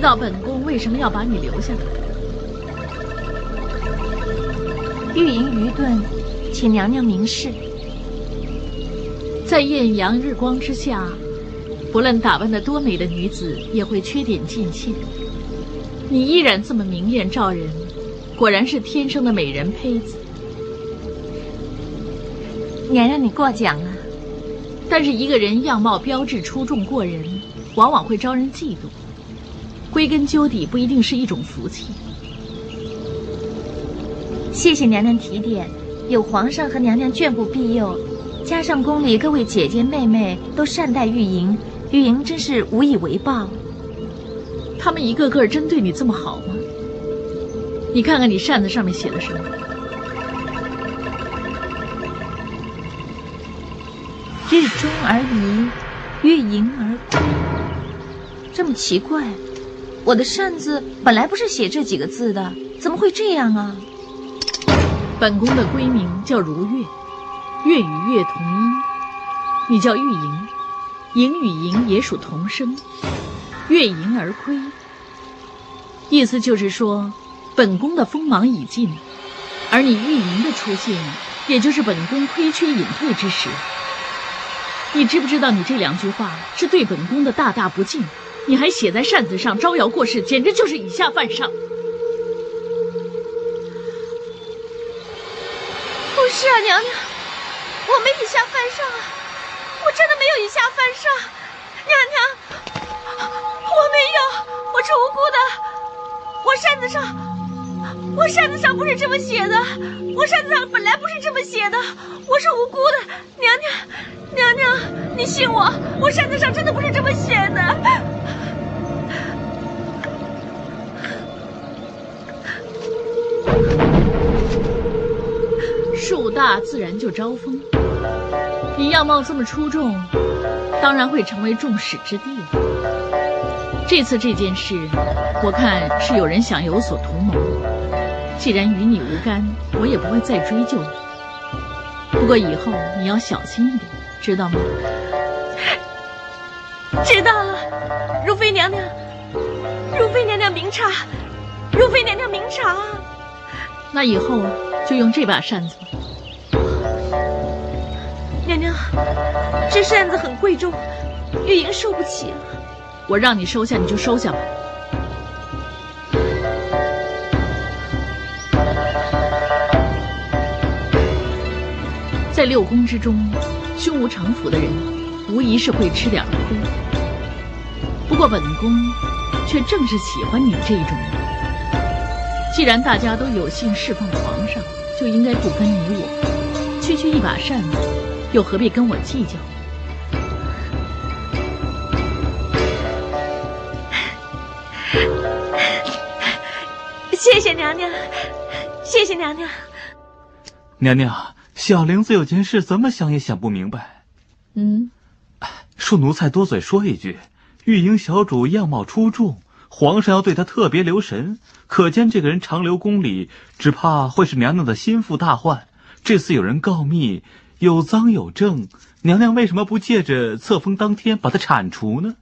知道本宫为什么要把你留下来？玉莹愚钝，请娘娘明示。在艳阳日光之下，不论打扮的多美的女子，也会缺点尽现。你依然这么明艳照人，果然是天生的美人胚子。娘娘，你过奖了。但是一个人样貌标致出众过人，往往会招人嫉妒。归根究底，不一定是一种福气。谢谢娘娘提点，有皇上和娘娘眷顾庇佑，加上宫里各位姐姐妹妹都善待玉莹，玉莹真是无以为报。他们一个个真对你这么好吗？你看看你扇子上面写的什么？日中而移，月盈而归。这么奇怪。我的扇子本来不是写这几个字的，怎么会这样啊？本宫的闺名叫如月，月与月同音，你叫玉莹，莹与莹也属同声，月盈而亏。意思就是说，本宫的锋芒已尽，而你玉莹的出现，也就是本宫亏缺隐退之时。你知不知道，你这两句话是对本宫的大大不敬？你还写在扇子上招摇过市，简直就是以下犯上。不是啊，娘娘，我没以下犯上啊，我真的没有以下犯上，娘娘，我没有，我是无辜的。我扇子上，我扇子上不是这么写的，我扇子上本来不是这么写的，我是无辜的，娘娘，娘娘，你信我，我扇子上真的不是这么写的。树大自然就招风，你样貌这么出众，当然会成为众矢之的。这次这件事，我看是有人想有所图谋。既然与你无干，我也不会再追究你。不过以后你要小心一点，知道吗？知道了，如妃娘娘，如妃娘娘明察，如妃娘娘明察。那以后就用这把扇子吧。娘娘，这扇子很贵重，玉莹受不起。我让你收下，你就收下吧。在六宫之中，胸无城府的人，无疑是会吃点亏。不过本宫却正是喜欢你这种人。既然大家都有幸侍奉皇上，就应该不分你我。区区一把扇子。又何必跟我计较？谢谢娘娘，谢谢娘娘。娘娘，小玲子有件事怎么想也想不明白。嗯，恕奴才多嘴说一句，玉英小主样貌出众，皇上要对她特别留神，可见这个人长留宫里，只怕会是娘娘的心腹大患。这次有人告密。有赃有证，娘娘为什么不借着册封当天把他铲除呢？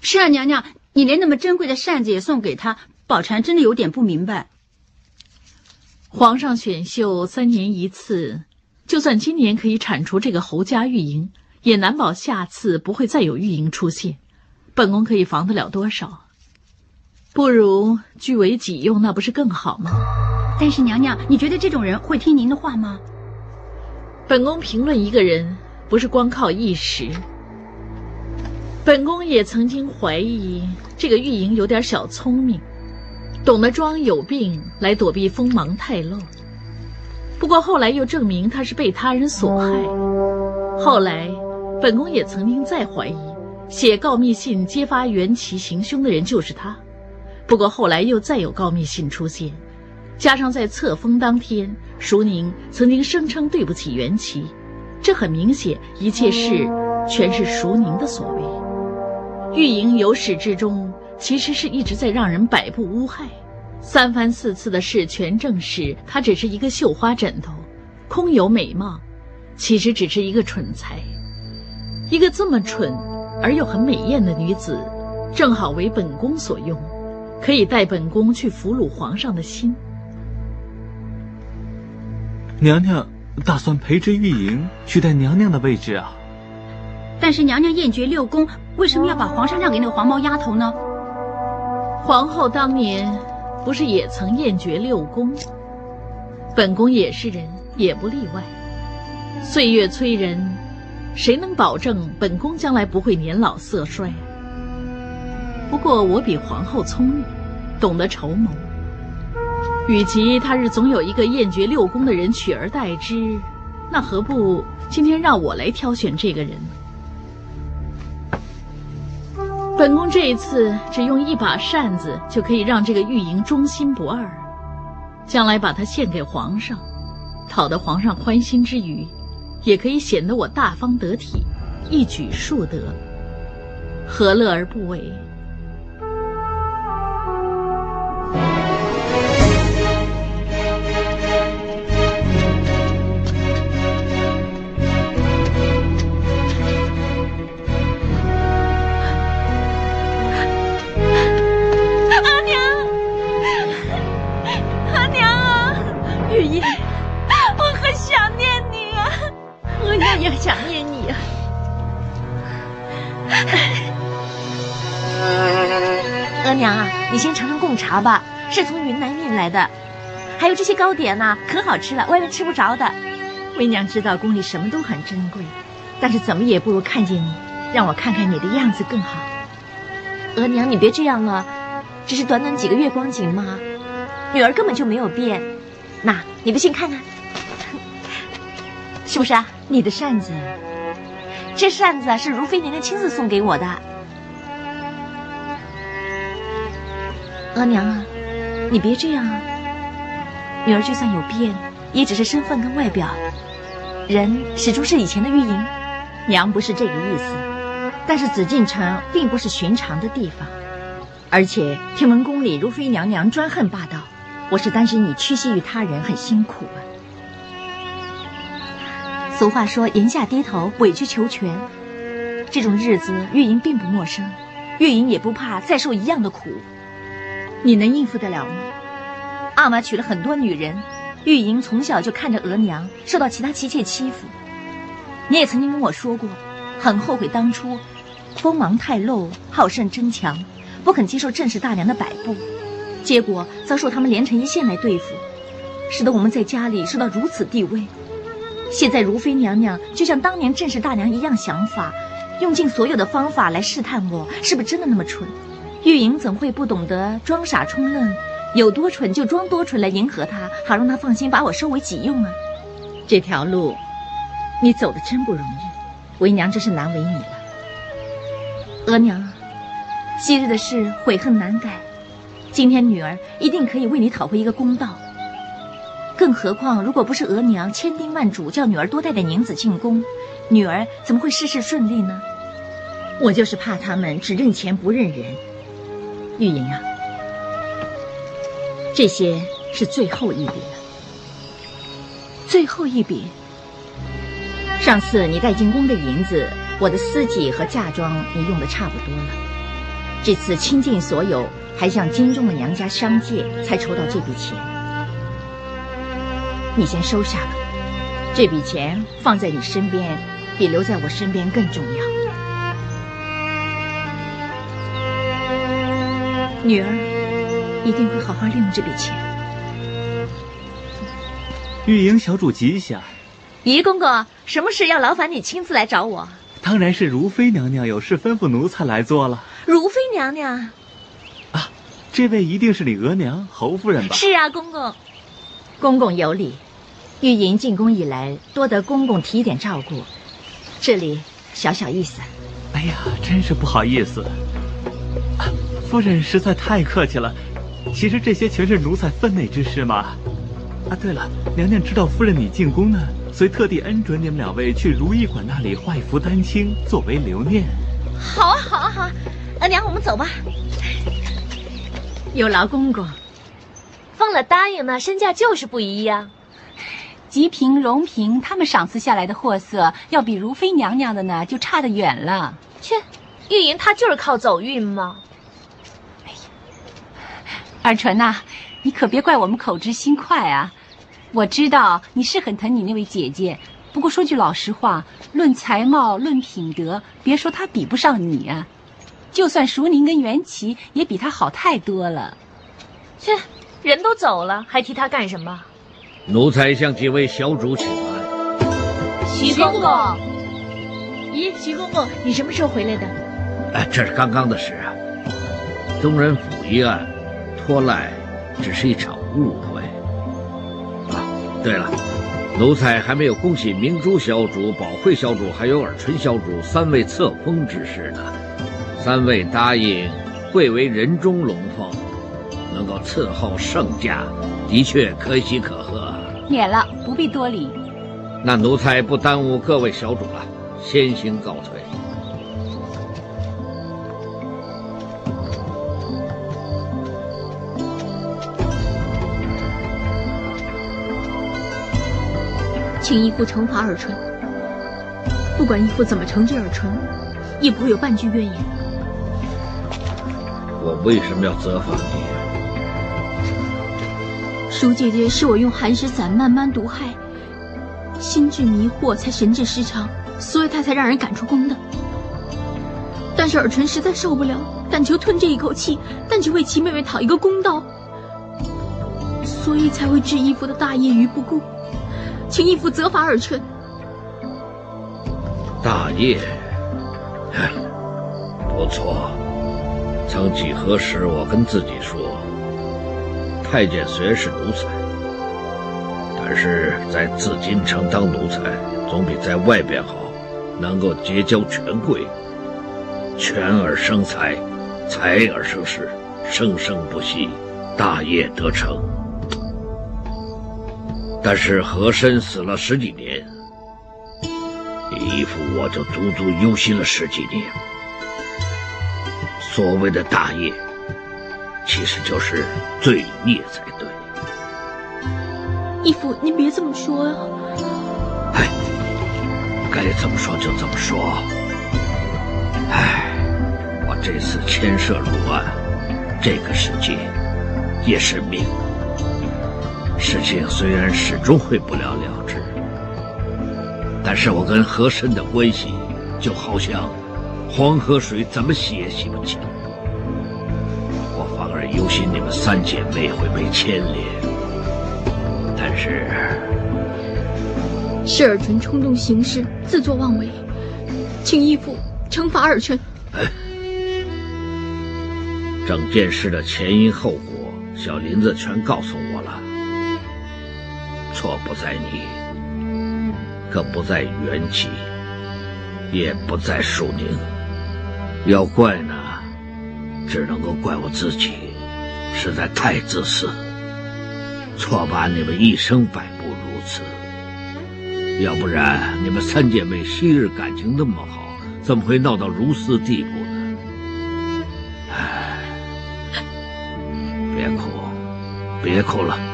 是啊，娘娘，你连那么珍贵的扇子也送给他，宝蟾真的有点不明白。皇上选秀三年一次，就算今年可以铲除这个侯家玉莹，也难保下次不会再有玉莹出现。本宫可以防得了多少？不如据为己用，那不是更好吗？但是娘娘，你觉得这种人会听您的话吗？本宫评论一个人，不是光靠一时。本宫也曾经怀疑这个玉莹有点小聪明，懂得装有病来躲避锋芒太露。不过后来又证明他是被他人所害。后来本宫也曾经再怀疑，写告密信揭发袁琦行凶的人就是他。不过后来又再有告密信出现，加上在册封当天，淑宁曾经声称对不起袁琦，这很明显，一切事全是淑宁的所为。玉莹由始至终其实是一直在让人摆布诬害，三番四次的事全证实她只是一个绣花枕头，空有美貌，其实只是一个蠢材。一个这么蠢而又很美艳的女子，正好为本宫所用，可以带本宫去俘虏皇上的心。娘娘打算培植玉莹，取代娘娘的位置啊。但是娘娘厌绝六宫，为什么要把皇上让给那个黄毛丫头呢？皇后当年不是也曾艳绝六宫？本宫也是人，也不例外。岁月催人，谁能保证本宫将来不会年老色衰？不过我比皇后聪明，懂得筹谋。与其他日总有一个艳绝六宫的人取而代之，那何不今天让我来挑选这个人？本宫这一次只用一把扇子就可以让这个玉莹忠心不二，将来把它献给皇上，讨得皇上欢心之余，也可以显得我大方得体，一举数得，何乐而不为？你先尝尝贡茶吧，是从云南运来的，还有这些糕点呢，可好吃了，外面吃不着的。为娘知道宫里什么都很珍贵，但是怎么也不如看见你，让我看看你的样子更好。额娘，你别这样了，只是短短几个月光景嘛，女儿根本就没有变。那你不信看看，是不是啊？你的扇子，这扇子是如妃娘娘亲自送给我的。额娘啊，你别这样啊！女儿就算有变，也只是身份跟外表，人始终是以前的玉莹。娘不是这个意思，但是紫禁城并不是寻常的地方，而且天文宫里如妃娘娘专横霸道，我是担心你屈膝于他人很辛苦啊。俗话说“檐下低头，委曲求全”，这种日子玉莹并不陌生，玉莹也不怕再受一样的苦。你能应付得了吗？阿玛娶了很多女人，玉莹从小就看着额娘受到其他妻妾欺负。你也曾经跟我说过，很后悔当初锋芒太露、好胜争强，不肯接受正室大娘的摆布，结果遭受他们连成一线来对付，使得我们在家里受到如此地位。现在如妃娘娘就像当年正室大娘一样想法，用尽所有的方法来试探我是不是真的那么蠢。玉莹怎会不懂得装傻充愣？有多蠢就装多蠢来迎合他，好让他放心把我收为己用啊！这条路，你走的真不容易，为娘真是难为你了。额娘，昔日的事悔恨难改，今天女儿一定可以为你讨回一个公道。更何况，如果不是额娘千叮万嘱叫女儿多带点银子进宫，女儿怎么会事事顺利呢？我就是怕他们只认钱不认人。玉莹啊，这些是最后一笔了。最后一笔。上次你带进宫的银子，我的私己和嫁妆你用的差不多了。这次倾尽所有，还向京中的娘家商借，才筹到这笔钱。你先收下吧，这笔钱放在你身边，比留在我身边更重要。女儿一定会好好利用这笔钱。玉莹小主吉祥。姨公公，什么事要劳烦你亲自来找我？当然是如妃娘娘有事吩咐奴才来做了。如妃娘娘，啊，这位一定是你额娘侯夫人吧？是啊，公公。公公有礼。玉莹进宫以来，多得公公提点照顾，这里小小意思。哎呀，真是不好意思，夫人实在太客气了。其实这些全是奴才分内之事嘛。啊，对了，娘娘知道夫人你进宫呢，所以特地恩准你们两位去如意馆那里画一幅丹青，作为留念。好啊，好啊，好啊！额娘，我们走吧。有劳公公。奉了答应呢，身价就是不一样。吉平、荣平他们赏赐下来的货色，要比如妃娘娘的呢，就差得远了。切，玉莹她就是靠走运嘛。尔淳呐，你可别怪我们口直心快啊！我知道你是很疼你那位姐姐，不过说句老实话，论才貌、论品德，别说她比不上你啊，就算淑宁跟袁琪也比她好太多了。切，人都走了，还提她干什么？奴才向几位小主请安。徐公公，咦，徐公公，你什么时候回来的？哎，这是刚刚的事啊。宗人府一案，拖赖只是一场误会。啊，对了，奴才还没有恭喜明珠小主、宝慧小主还有尔淳小主三位册封之事呢。三位答应贵为人中龙凤，能够伺候圣驾，的确可喜可贺。免了，不必多礼。那奴才不耽误各位小主了，先行告退。请义父惩罚尔淳。不管义父怎么惩治尔淳，也不会有半句怨言。我为什么要责罚你？舒姐姐是我用寒食散慢慢毒害，心智迷惑，才神志失常，所以她才让人赶出宫的。但是尔淳实在受不了，但求吞这一口气，但求为齐妹妹讨一个公道，所以才会置义父的大业于不顾，请义父责罚尔淳。大业，不错。曾几何时，我跟自己说。太监虽然是奴才，但是在紫禁城当奴才总比在外边好，能够结交权贵，权而生财，财而生势，生生不息，大业得成。但是和珅死了十几年，义父我就足足忧心了十几年。所谓的大业。其实就是罪孽才对。义父，您别这么说呀。哎，该怎么说就怎么说。哎，我这次牵涉入案，这个世界也是命。事情虽然始终会不了了之，但是我跟和珅的关系，就好像黄河水怎么洗也洗不清。我反而忧心你们三姐妹会被牵连，但是是尔淳冲动行事，自作妄为，请义父惩罚尔淳。整件事的前因后果，小林子全告诉我了。错不在你，更不在元气，也不在淑宁，要怪呢，只能够怪我自己。实在太自私，错把你们一生摆布如此。要不然，你们三姐妹昔日感情那么好，怎么会闹到如斯地步呢？唉，别哭，别哭了。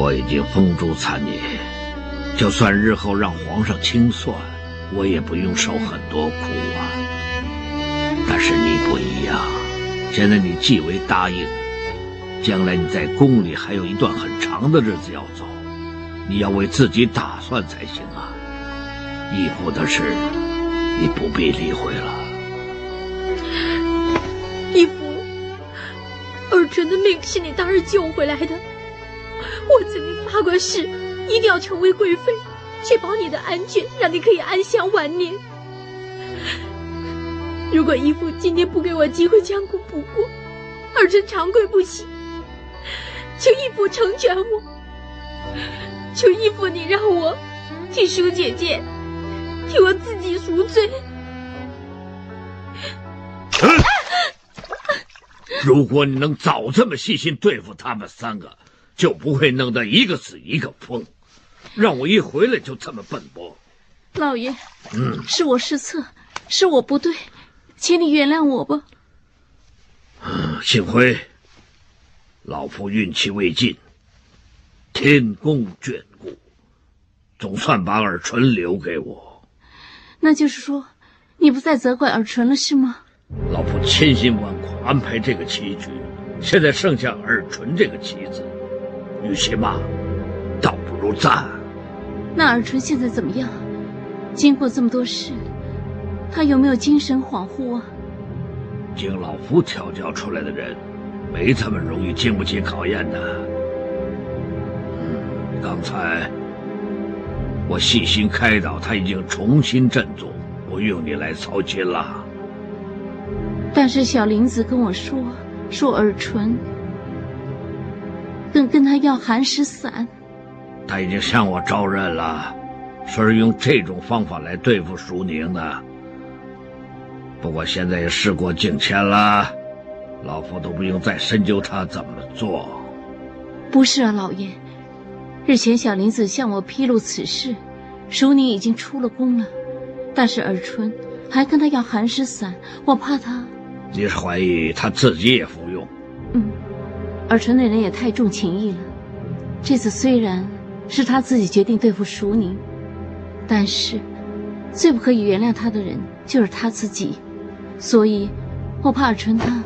我已经风烛残年，就算日后让皇上清算，我也不用受很多苦啊。但是你不一样，现在你既为答应，将来你在宫里还有一段很长的日子要走，你要为自己打算才行啊。义父的事，你不必理会了。义父，儿臣的命是你当日救回来的，我曾经发过誓，一定要成为贵妃，确保你的安全，让你可以安享晚年。如果义父今天不给我机会将功补过，儿臣长跪不起，求义父成全我。求义父你让我替舒姐姐，替我自己赎罪。如果你能早这么细心对付他们三个，就不会弄得一个死一个疯，让我一回来就这么奔波。老爷，嗯，是我失策，是我不对，请你原谅我吧。幸亏老夫运气未尽，天公眷顾，总算把尔淳留给我。那就是说，你不再责怪尔淳了，是吗？老夫千辛万苦安排这个棋局，现在剩下尔淳这个棋子，与其骂，倒不如赞。那尔淳现在怎么样？经过这么多事，他有没有精神恍惚啊？经老夫调教出来的人，没这么容易经不起考验的。刚才我细心开导，他已经重新振作，不用你来操心了。但是小林子跟我说，说尔淳跟跟他要寒食散，他已经向我招认了，说是用这种方法来对付舒宁的。不过现在也事过境迁了，老夫都不用再深究他怎么做。不是啊，老爷，日前小林子向我披露此事，舒宁已经出了宫了，但是尔春还跟他要寒食散，我怕他。你是怀疑他自己也服尔淳那人也太重情义了。这次虽然是他自己决定对付淑宁，但是最不可以原谅他的人就是他自己，所以我怕尔淳他。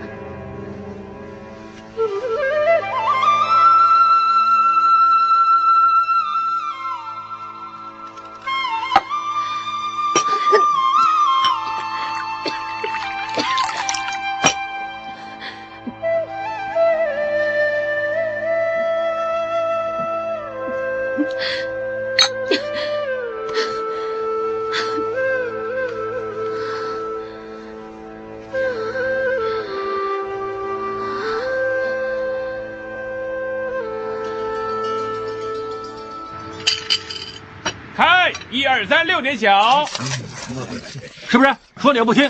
二三六点响，是不是？说你又不听，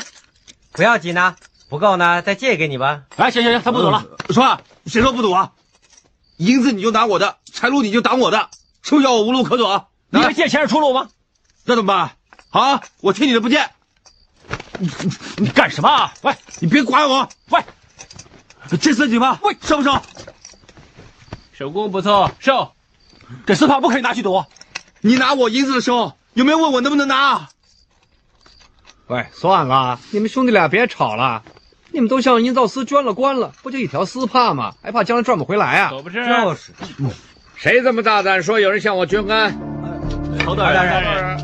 不要紧呐，不够呢，再借给你吧。哎，行行行，他不赌了。说，谁说不赌啊？银子你就拿我的，财路你就挡我的，是不是要我无路可走？你以为借钱是出路吗？那怎么办？好，我听你的，不借。你你干什么？喂，你别管我。喂，这次几吗？喂，收不收？手工不错，收。这丝帕不可以拿去赌。你拿我银子的时候。有没有问我能不能拿？喂，算了，你们兄弟俩别吵了。你们都向营造司捐了官了，不就一条丝帕吗？还怕将来赚不回来啊？可不是。就是。谁这么大胆说有人向我捐肝？曹大人。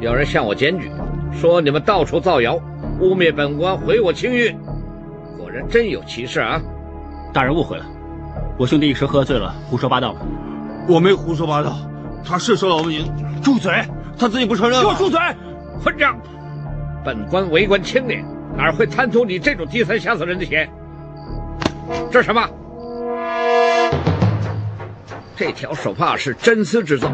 有人向我检举，说你们到处造谣，污蔑本官毁我清誉。果然真有其事啊！大人误会了，我兄弟一时喝醉了，胡说八道了。我没胡说八道。他是说了我们银，住嘴！他自己不承认。给我住嘴！混账！本官为官清廉，哪会贪图你这种低三下四人的钱？这是什么？这条手帕是真丝制造，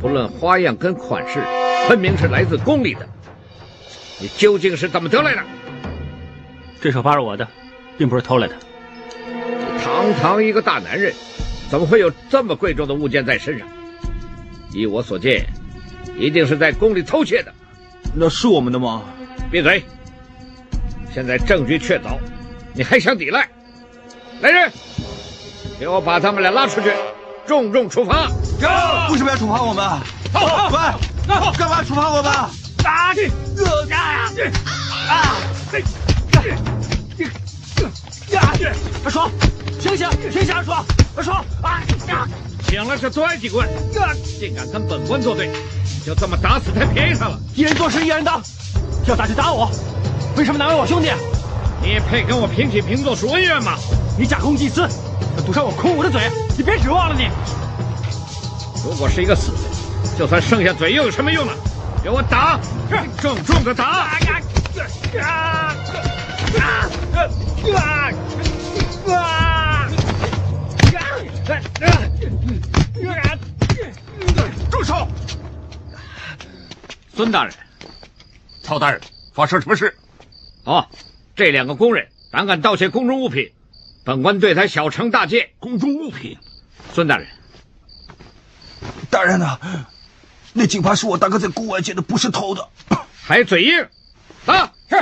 不论花样跟款式，分明是来自宫里的。你究竟是怎么得来的？这手帕是我的，并不是偷来的。你堂堂一个大男人，怎么会有这么贵重的物件在身上？依我所见，一定是在宫里偷窃的。那是我们的吗？闭嘴！现在证据确凿，你还想抵赖？来人，给我把他们俩拉出去，重重处罚！为什么要处罚我们？喂，干嘛处罚我们？打去！啊！啊！二叔，醒醒，醒醒！二叔，二叔，啊！醒了是多挨几棍，竟敢跟本官作对，就这么打死太便宜他了。一人做事一人当，要打就打我，为什么难为我兄弟？你也配跟我平起平坐数恩怨吗？你假公济私，要堵上我空无的嘴，你别指望了你。如果是一个死人，就算剩下嘴又有什么用呢？给我打，重重的打！啊啊啊啊啊！住手！孙大人，曹大人，发生什么事？哦，这两个工人胆敢盗窃宫中物品，本官对他小惩大戒。宫中物品，孙大人，大人呐、那金盘是我大哥在宫外捡的，不是偷的。还嘴硬？啊，是。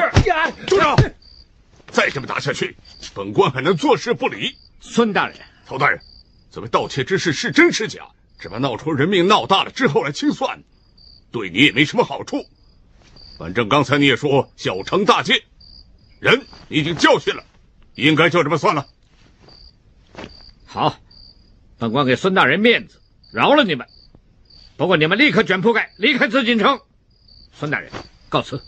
住手！再这么打下去，本官还能坐视不理？孙大人，曹大人，此位盗窃之事是真是假？只怕闹出人命闹大了之后来清算，对你也没什么好处。反正刚才你也说小惩大戒，人你已经教训了，应该就这么算了。好，本官给孙大人面子，饶了你们。不过你们立刻卷铺盖离开紫禁城。孙大人，告辞。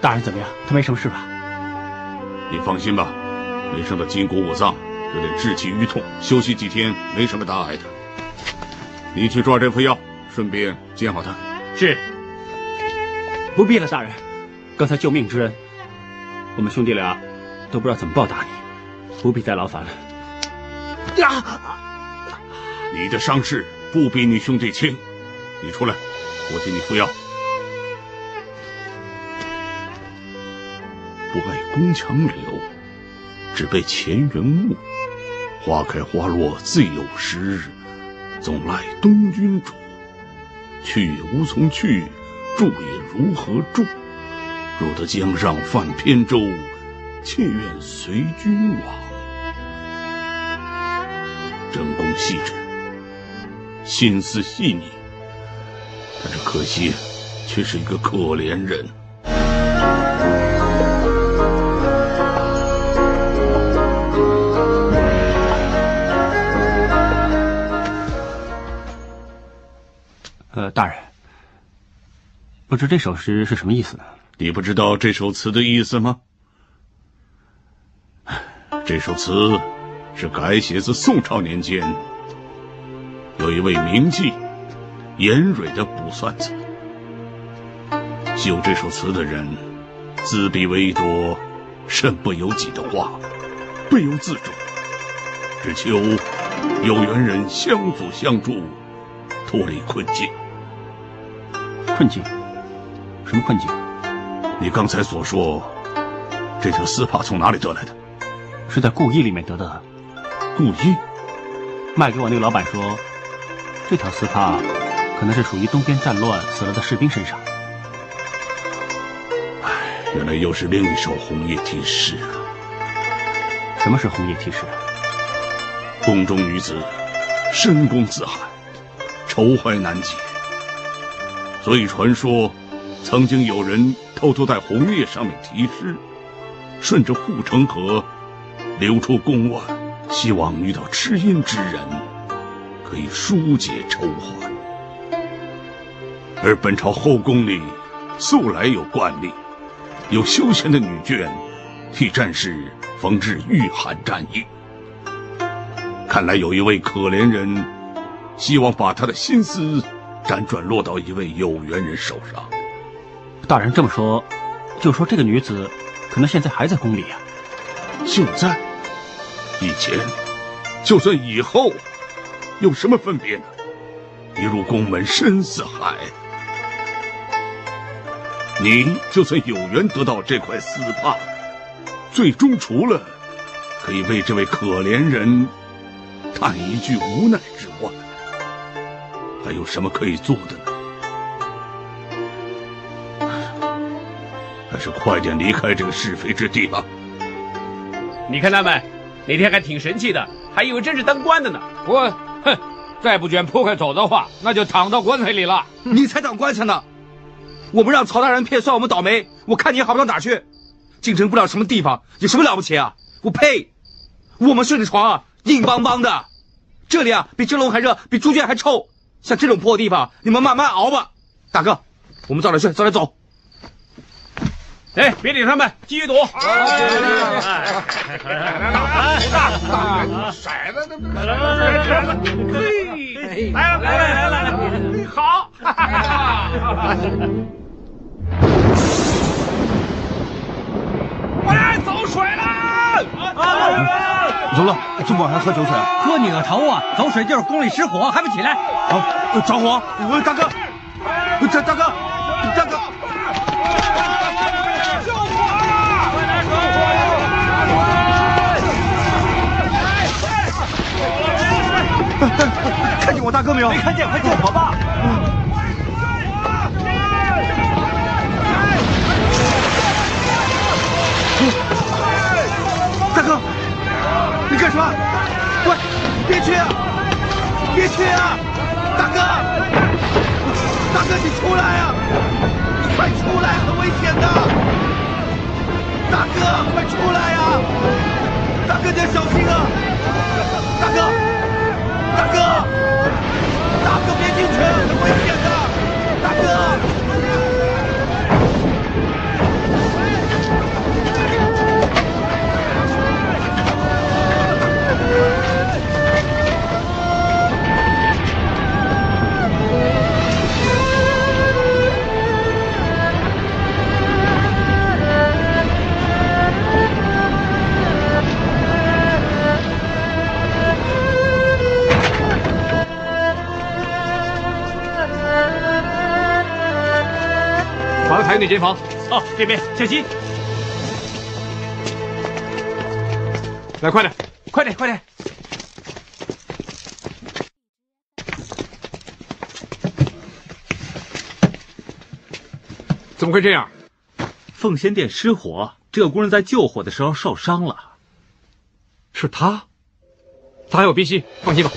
大人怎么样？他没什么事吧？你放心吧，没伤到筋骨五脏，有点窒息瘀痛，休息几天没什么大碍的。你去抓这副药，顺便煎好他。是。不必了，大人。刚才救命之恩，我们兄弟俩都不知道怎么报答你，不必再劳烦了。呀！你的伤势不比你兄弟轻，你出来，我替你敷药。不爱宫墙柳，只被前缘误。花开花落自有时，总赖东君主。去也无从去，住也如何住？若得江上泛扁舟，妾愿随君往。真功细致，心思细腻，但是可惜，却是一个可怜人。呃，大人，不知这首诗是什么意思呢？你不知道这首词的意思吗？这首词是改写自宋朝年间，有一位名妓严蕊的卜算子。修这首词的人，自比为多，身不由己的话，不由自主，只求有缘人相辅相助，脱离困境。困境？什么困境？你刚才所说，这条丝帕从哪里得来的？是在故衣里面得的。故衣？卖给我那个老板说，这条丝帕可能是属于东边战乱死了的士兵身上。唉，原来又是另一首红叶题诗啊。什么是红叶题诗？宫中女子深宫自寒，愁怀难解。所以传说，曾经有人偷偷在红叶上面题诗，顺着护城河流出宫外，希望遇到知音之人，可以疏解愁患。而本朝后宫里素来有惯例，有休闲的女眷替战士缝制御寒战衣。看来有一位可怜人，希望把他的心思。辗转落到一位有缘人手上。大人这么说，就说这个女子可能现在还在宫里啊。现在、以前，就算以后，有什么分别呢？一入宫门深似海。你就算有缘得到这块丝帕，最终除了可以为这位可怜人叹一句无奈之外，还有什么可以做的是快点离开这个是非之地吧。你看他们那天还挺神气的，还以为真是当官的呢。我哼，再不卷铺盖走的话，那就躺到棺材里了。你才当棺材呢！我们让曹大人骗算我们倒霉，我看你也好不到哪去。进城不知道什么地方，有什么了不起啊？我呸！我们睡的床啊，硬邦邦的，这里啊比蒸笼还热，比猪圈还臭。像这种破地方，你们慢慢熬吧。大哥，我们早点睡，早点走。哎，别理他们，继续赌。骰子，来来来来来来，好。哇！快来，走水了！怎么了？这么晚还喝酒水？喝你个头啊！走水就是宫里失火，还不起来？好，着火！喂，大哥，大，大哥！救火！快来救火！看见我大哥没有？没看见，快救火吧！大哥，你干什么？喂，别去啊！别去啊！大哥，大哥，你出来啊！你快出来，很危险的！大哥，快出来啊！大哥，你要小心啊！大哥，大哥，大哥，别进去，很危险的！大哥。房台那间房，哦，这边小心！来，快点，快点，快点！怎么会这样？奉仙殿失火，这个工人在救火的时候受伤了。是他？他还有鼻息，放心吧。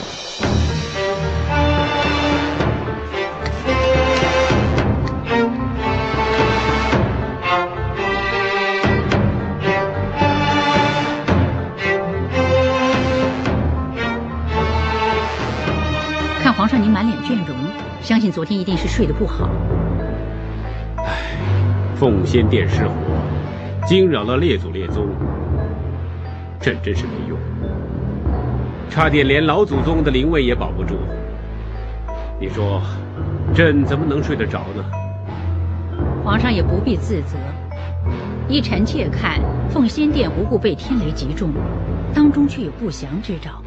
您满脸倦容，相信昨天一定是睡得不好。唉，奉仙殿失火，惊扰了列祖列宗，朕真是没用，差点连老祖宗的灵位也保不住。你说，朕怎么能睡得着呢？皇上也不必自责。依臣妾看，奉仙殿无故被天雷击中，当中却有不祥之兆，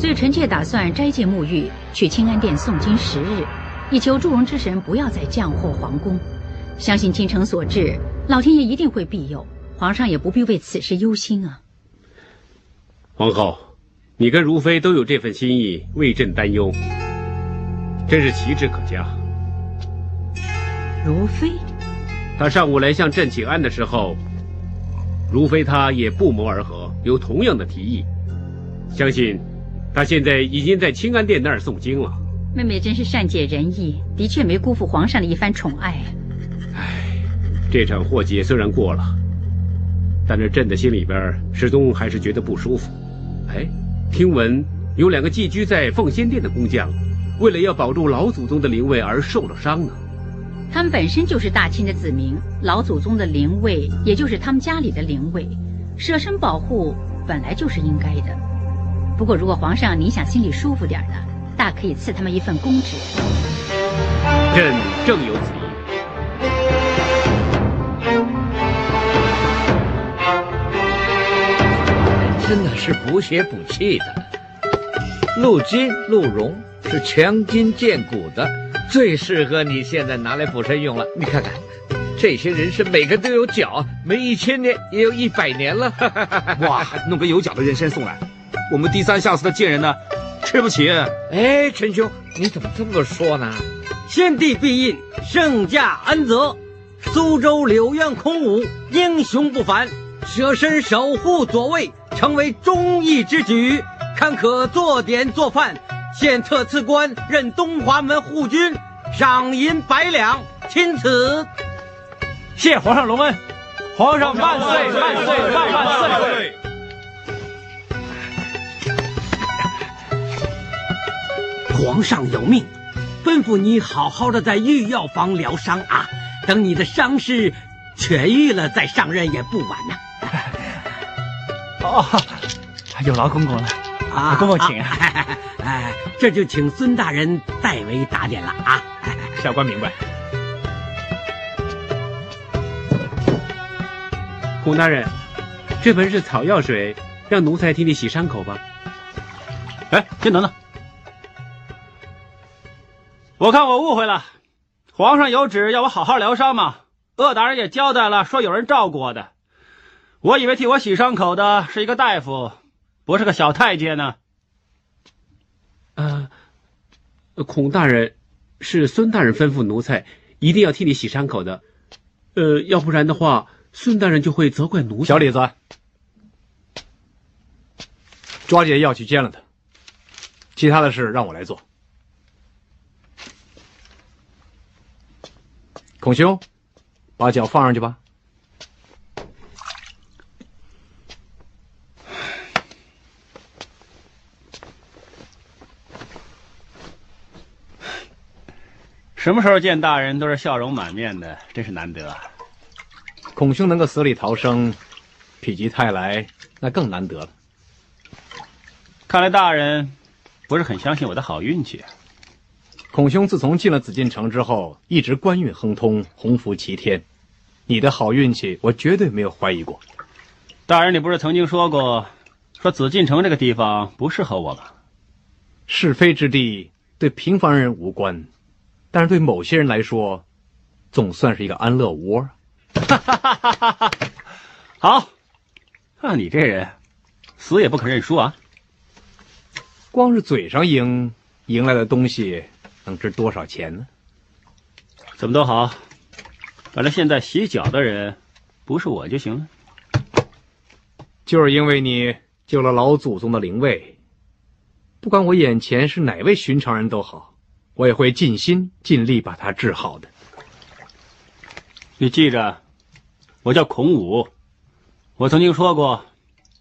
所以臣妾打算斋戒沐浴，去清安殿诵经十日，以求祝融之神不要再降祸皇宫。相信京城所至，老天爷一定会庇佑，皇上也不必为此事忧心啊。皇后，你跟如妃都有这份心意，为朕担忧，真是奇志可嘉。如妃，她上午来向朕请安的时候，如妃她也不谋而合，有同样的提议。相信，她现在已经在清安殿那儿诵经了。妹妹真是善解人意，的确没辜负皇上的一番宠爱。这场祸劫虽然过了，但是朕的心里边始终还是觉得不舒服。哎，听闻有两个寄居在奉仙殿的工匠，为了要保住老祖宗的灵位而受了伤呢。他们本身就是大清的子民，老祖宗的灵位也就是他们家里的灵位，舍身保护本来就是应该的。不过，如果皇上您想心里舒服点的，大可以赐他们一份公职。朕正有此意。真的是补血补气的。鹿筋、鹿茸是强筋健骨的，最适合你现在拿来补身用了。你看看，这些人参每个都有角，没一千年也有一百年了。哇，弄个有角的人参送来，我们低三下四的贱人呢，吃不起。哎，陈兄，你怎么这么说呢？先帝必应，圣驾恩泽。苏州柳院空舞，英雄不凡，舍身守护左卫，成为忠义之举。堪可做典做范，现特赐官任东华门护军，赏银百两，钦此。谢皇上隆恩，皇上万岁万岁万万岁！皇上有命，吩咐你好好的在御药房疗伤啊。等你的伤势痊愈了，再上任也不晚呢。哦，有劳公公了，啊，公公请。哎，这就请孙大人代为打点了啊。小官明白。孔大人，这盆是草药水，让奴才替你洗伤口吧。哎，先等等，我看我误会了，皇上有旨要我好好疗伤嘛。鄂大人也交代了，说有人照顾我的。我以为替我洗伤口的是一个大夫，不是个小太监呢。呃，孔大人，是孙大人吩咐奴才一定要替你洗伤口的。呃，要不然的话，孙大人就会责怪奴才。小李子，抓紧药去煎了他。其他的事让我来做。孔兄，把脚放上去吧。什么时候见大人都是笑容满面的，真是难得。啊孔兄能够死里逃生，否极泰来，那更难得了。看来大人不是很相信我的好运气。孔兄自从进了紫禁城之后，一直官运亨通，鸿福齐天。你的好运气，我绝对没有怀疑过。大人，你不是曾经说过，说紫禁城这个地方不适合我吗？是非之地，对平凡人无关。但是对某些人来说，总算是一个安乐窝。哈哈哈哈哈好，看你这人，死也不肯认输啊！光是嘴上赢，赢来的东西能值多少钱呢？怎么都好，反正现在洗脚的人不是我就行了。就是因为你救了老祖宗的灵位，不管我眼前是哪位寻常人都好。我也会尽心尽力把他治好的。你记着，我叫孔武，我曾经说过，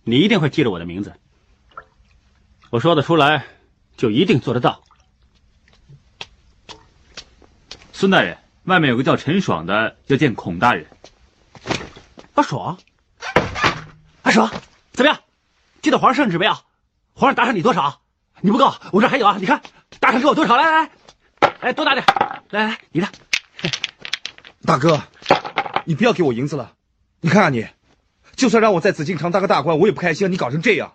你一定会记着我的名字。我说得出来，就一定做得到。孙大人，外面有个叫陈爽的要见孔大人。阿爽，阿爽，怎么样？接到皇上圣旨没有？皇上打赏你多少？你不够，我这还有啊！你看，打赏给我多少？来来来。哎，多打点！来来，你的。大哥，你不要给我银子了。你看啊，你，就算让我在紫禁城当个大官，我也不开心。你搞成这样，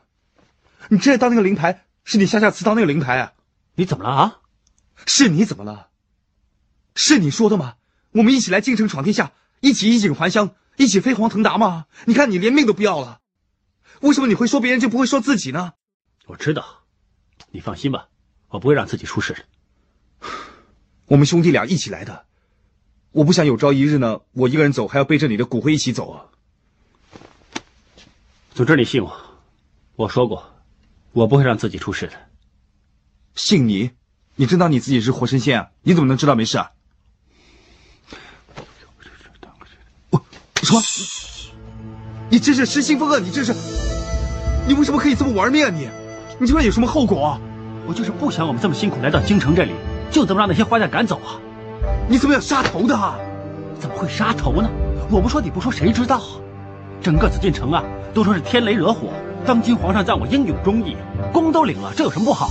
你这当那个灵牌，是你下下次当那个灵牌啊？你怎么了啊？是你怎么了？是你说的吗？我们一起来京城闯天下，一起衣锦还乡，一起飞黄腾达吗？你看你连命都不要了，为什么你会说别人就不会说自己呢？我知道，你放心吧，我不会让自己出事的。我们兄弟俩一起来的，我不想有朝一日呢，我一个人走还要背着你的骨灰一起走啊。总之，你信我，我说过，我不会让自己出事的。信你？你真当你自己是活神仙啊？你怎么能知道没事啊？你说？你这是失心疯啊！你这是，你为什么可以这么玩命啊？你，你这样有什么后果？我就是不想我们这么辛苦来到京城这里。就这么让那些坏蛋赶走啊？你怎么要杀头的？怎么会杀头呢？我不说你不说谁知道啊？整个紫禁城啊，都说是天雷惹火。当今皇上赞我英勇忠义，功都领了，这有什么不好？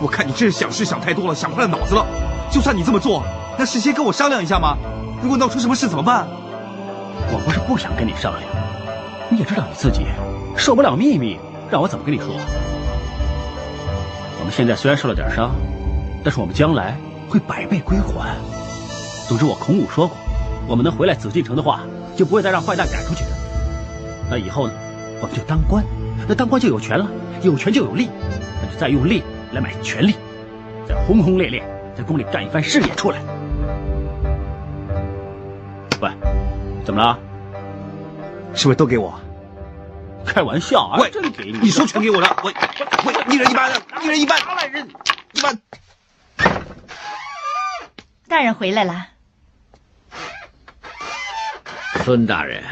我看你真是想事想太多了，想坏了脑子了。就算你这么做，那事先跟我商量一下吗？如果闹出什么事怎么办？我不是不想跟你商量，你也知道你自己受不了秘密，让我怎么跟你说？我们现在虽然受了点伤。但是我们将来会百倍归还。总之，我孔武说过，我们能回来紫禁城的话，就不会再让坏蛋赶出去。那以后呢，我们就当官，那当官就有权了，有权就有力，那就再用力来买权力，再轰轰烈烈在宫里干一番事业出来。怎么了？是不是都给我？开玩笑啊！喂，真给你？你说全给我了？喂喂，一人一半，一人一半，来人一半。大人回来了，孙大人，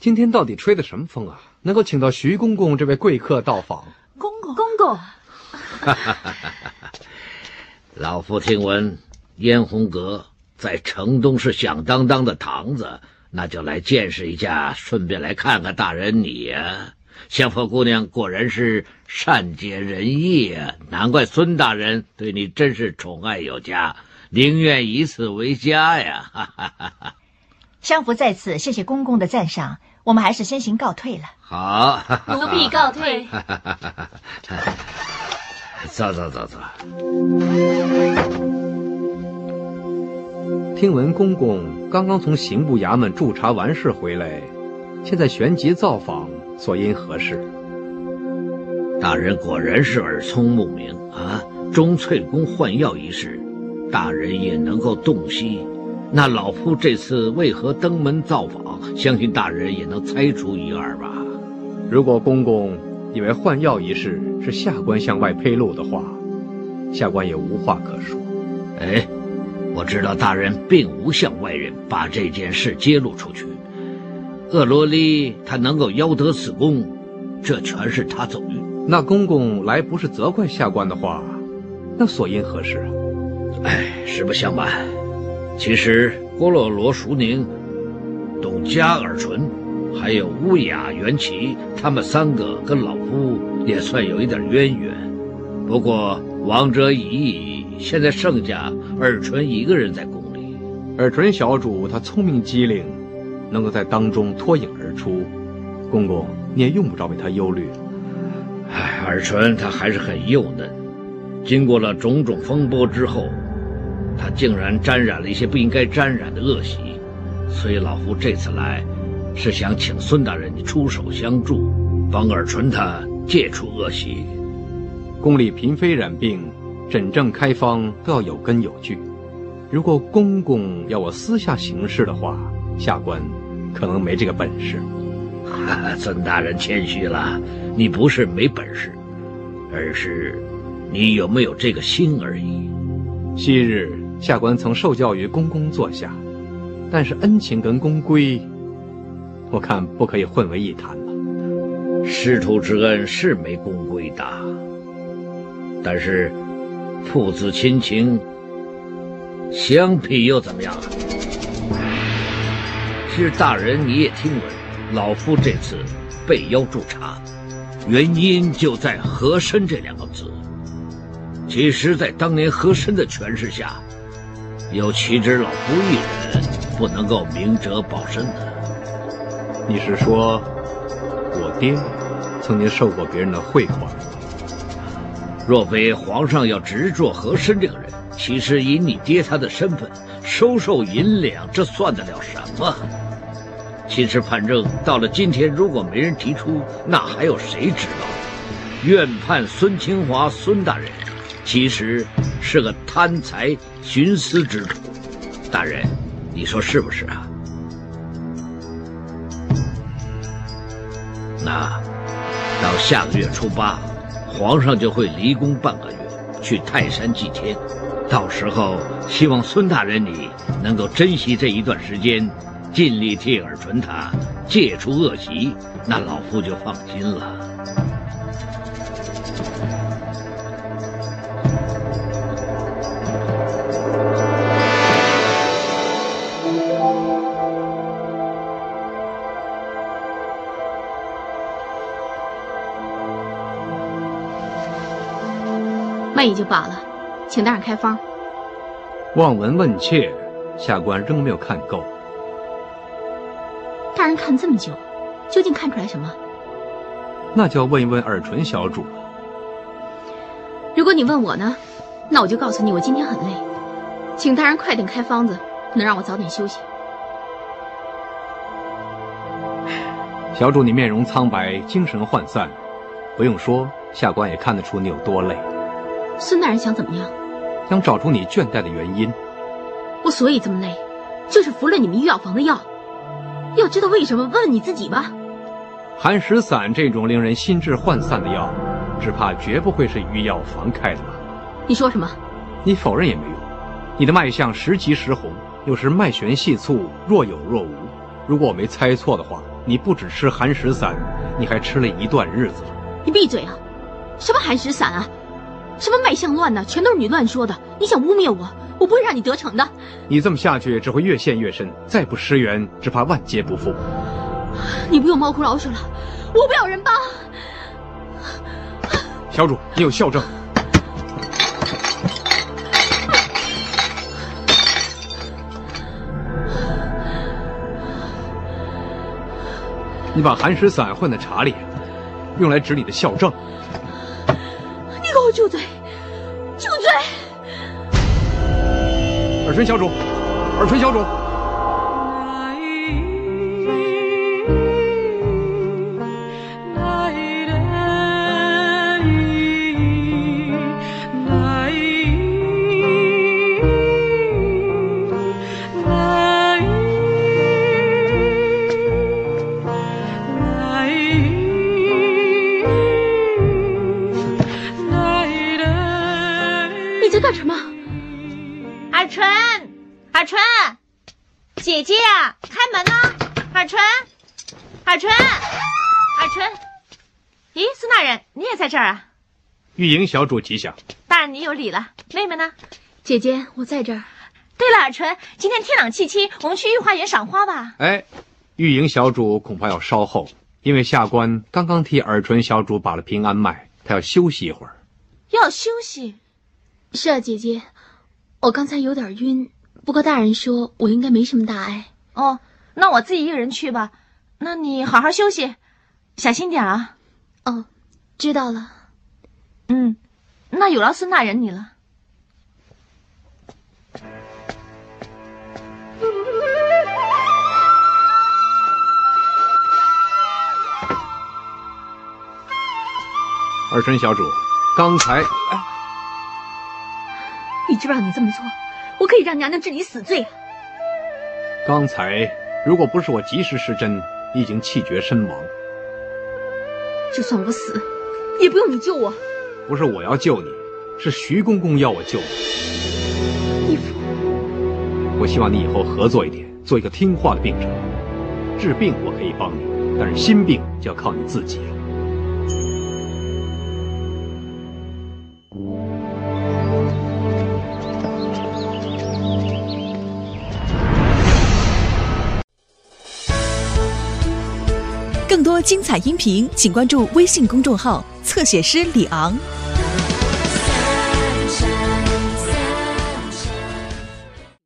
今天到底吹的什么风啊？能够请到徐公公这位贵客到访？公公公公，老夫听闻燕红阁在城东是响当当的堂子，那就来见识一下，顺便来看看大人你呀。香佛姑娘果然是善解人意啊，难怪孙大人对你真是宠爱有加。宁愿以此为家呀！哈哈哈哈相福在此，谢谢公公的赞赏。我们还是先行告退了。好，奴婢告退。走走走走。听闻公公刚刚从刑部衙门驻查完事回来，现在旋即造访，所因何事？大人果然是耳聪目明啊！钟翠宫换药一事，大人也能够洞悉。那老夫这次为何登门造访，相信大人也能猜出一二吧。如果公公以为换药一事是下官向外披露的话，下官也无话可说。哎，我知道大人并无向外人把这件事揭露出去。恶罗莉她能够邀得此功，这全是他走运。那公公来不是责怪下官的话，那所因何事啊？哎，实不相瞒，其实郭洛罗、淑宁、董家、尔淳，还有乌雅、元琪，他们三个跟老夫也算有一点渊源。不过王者已矣，现在剩下尔淳一个人在宫里。尔淳小主他聪明机灵，能够在当中脱颖而出，公公你也用不着为他忧虑。唉，尔淳他还是很幼嫩，经过了种种风波之后，他竟然沾染了一些不应该沾染的恶习，所以老夫这次来，是想请孙大人你出手相助，帮尔淳他戒除恶习。宫里嫔妃染病，诊症开方都要有根有据。如果公公要我私下行事的话，下官可能没这个本事。孙大人谦虚了，你不是没本事，而是你有没有这个心而已。昔日下官曾受教于公公座下，但是恩情跟公规，我看不可以混为一谈了。师徒之恩是没公规的，但是父子亲情相比又怎么样？其实大人你也听闻。老夫这次被邀驻查，原因就在“和珅”这两个字。其实，在当年和珅的权势下，有岂止老夫一人不能够明哲保身的？你是说，我爹曾经受过别人的贿款？若非皇上要执着和珅这个人，其实以你爹他的身份，收受银两，这算得了什么？其实，反正到了今天，如果没人提出，那还有谁知道？院判孙清华孙大人，其实是个贪财徇私之徒。大人，你说是不是啊？那到下个月初八，皇上就会离宫半个月，去泰山祭天。到时候，希望孙大人你能够珍惜这一段时间。尽力替尔淳他戒除恶习，那老夫就放心了。脉也就罢了，请大人开方。望闻问切，下官仍没有看够。大人看这么久，究竟看出来什么？那就要问一问耳唇小主了。如果你问我呢，那我就告诉你，我今天很累，请大人快点开方子，能让我早点休息。小主，你面容苍白，精神涣散，不用说，下官也看得出你有多累。孙大人想怎么样？想找出你倦怠的原因。我所以这么累，就是服了你们御药房的药。要知道为什么？问问你自己吧。寒食散这种令人心智涣散的药，只怕绝不会是御药房开的吧？你说什么？你否认也没用。你的脉象时急时红，有时脉弦细促，若有若无。如果我没猜错的话，你不只吃寒食散，你还吃了一段日子了。你闭嘴啊！什么寒食散啊？什么脉象乱呢？全都是你乱说的！你想污蔑我？我不会让你得逞的。你这么下去，只会越陷越深，再不施援，只怕万劫不复。你不用猫哭老鼠了，我不要人帮。小主，你有孝正。你把寒食散混在茶里，用来指你的校正。住嘴！住嘴！耳春小主，耳春小主。玉莹小主吉祥。大人你有礼了。妹妹呢？姐姐，我在这儿。对了，尔淳，今天天朗气清，我们去御花园赏花吧。哎，玉莹小主恐怕要稍后，因为下官刚刚替尔淳小主把了平安脉，她要休息一会儿。要休息？是啊，姐姐，我刚才有点晕，不过大人说我应该没什么大碍。哦，那我自己一个人去吧。那你好好休息，小心点啊。哦，知道了。嗯，那有劳孙大人你了。二春小主，刚才，哎，你知不知道你这么做，我可以让娘娘治你死罪啊！刚才如果不是我及时施针，你已经气绝身亡。就算我死，也不用你救我。不是我要救你，是徐公公要我救你。义父，我希望你以后合作一点，做一个听话的病人。治病我可以帮你，但是心病就要靠你自己了。更多精彩音频，请关注微信公众号“侧写师李昂”。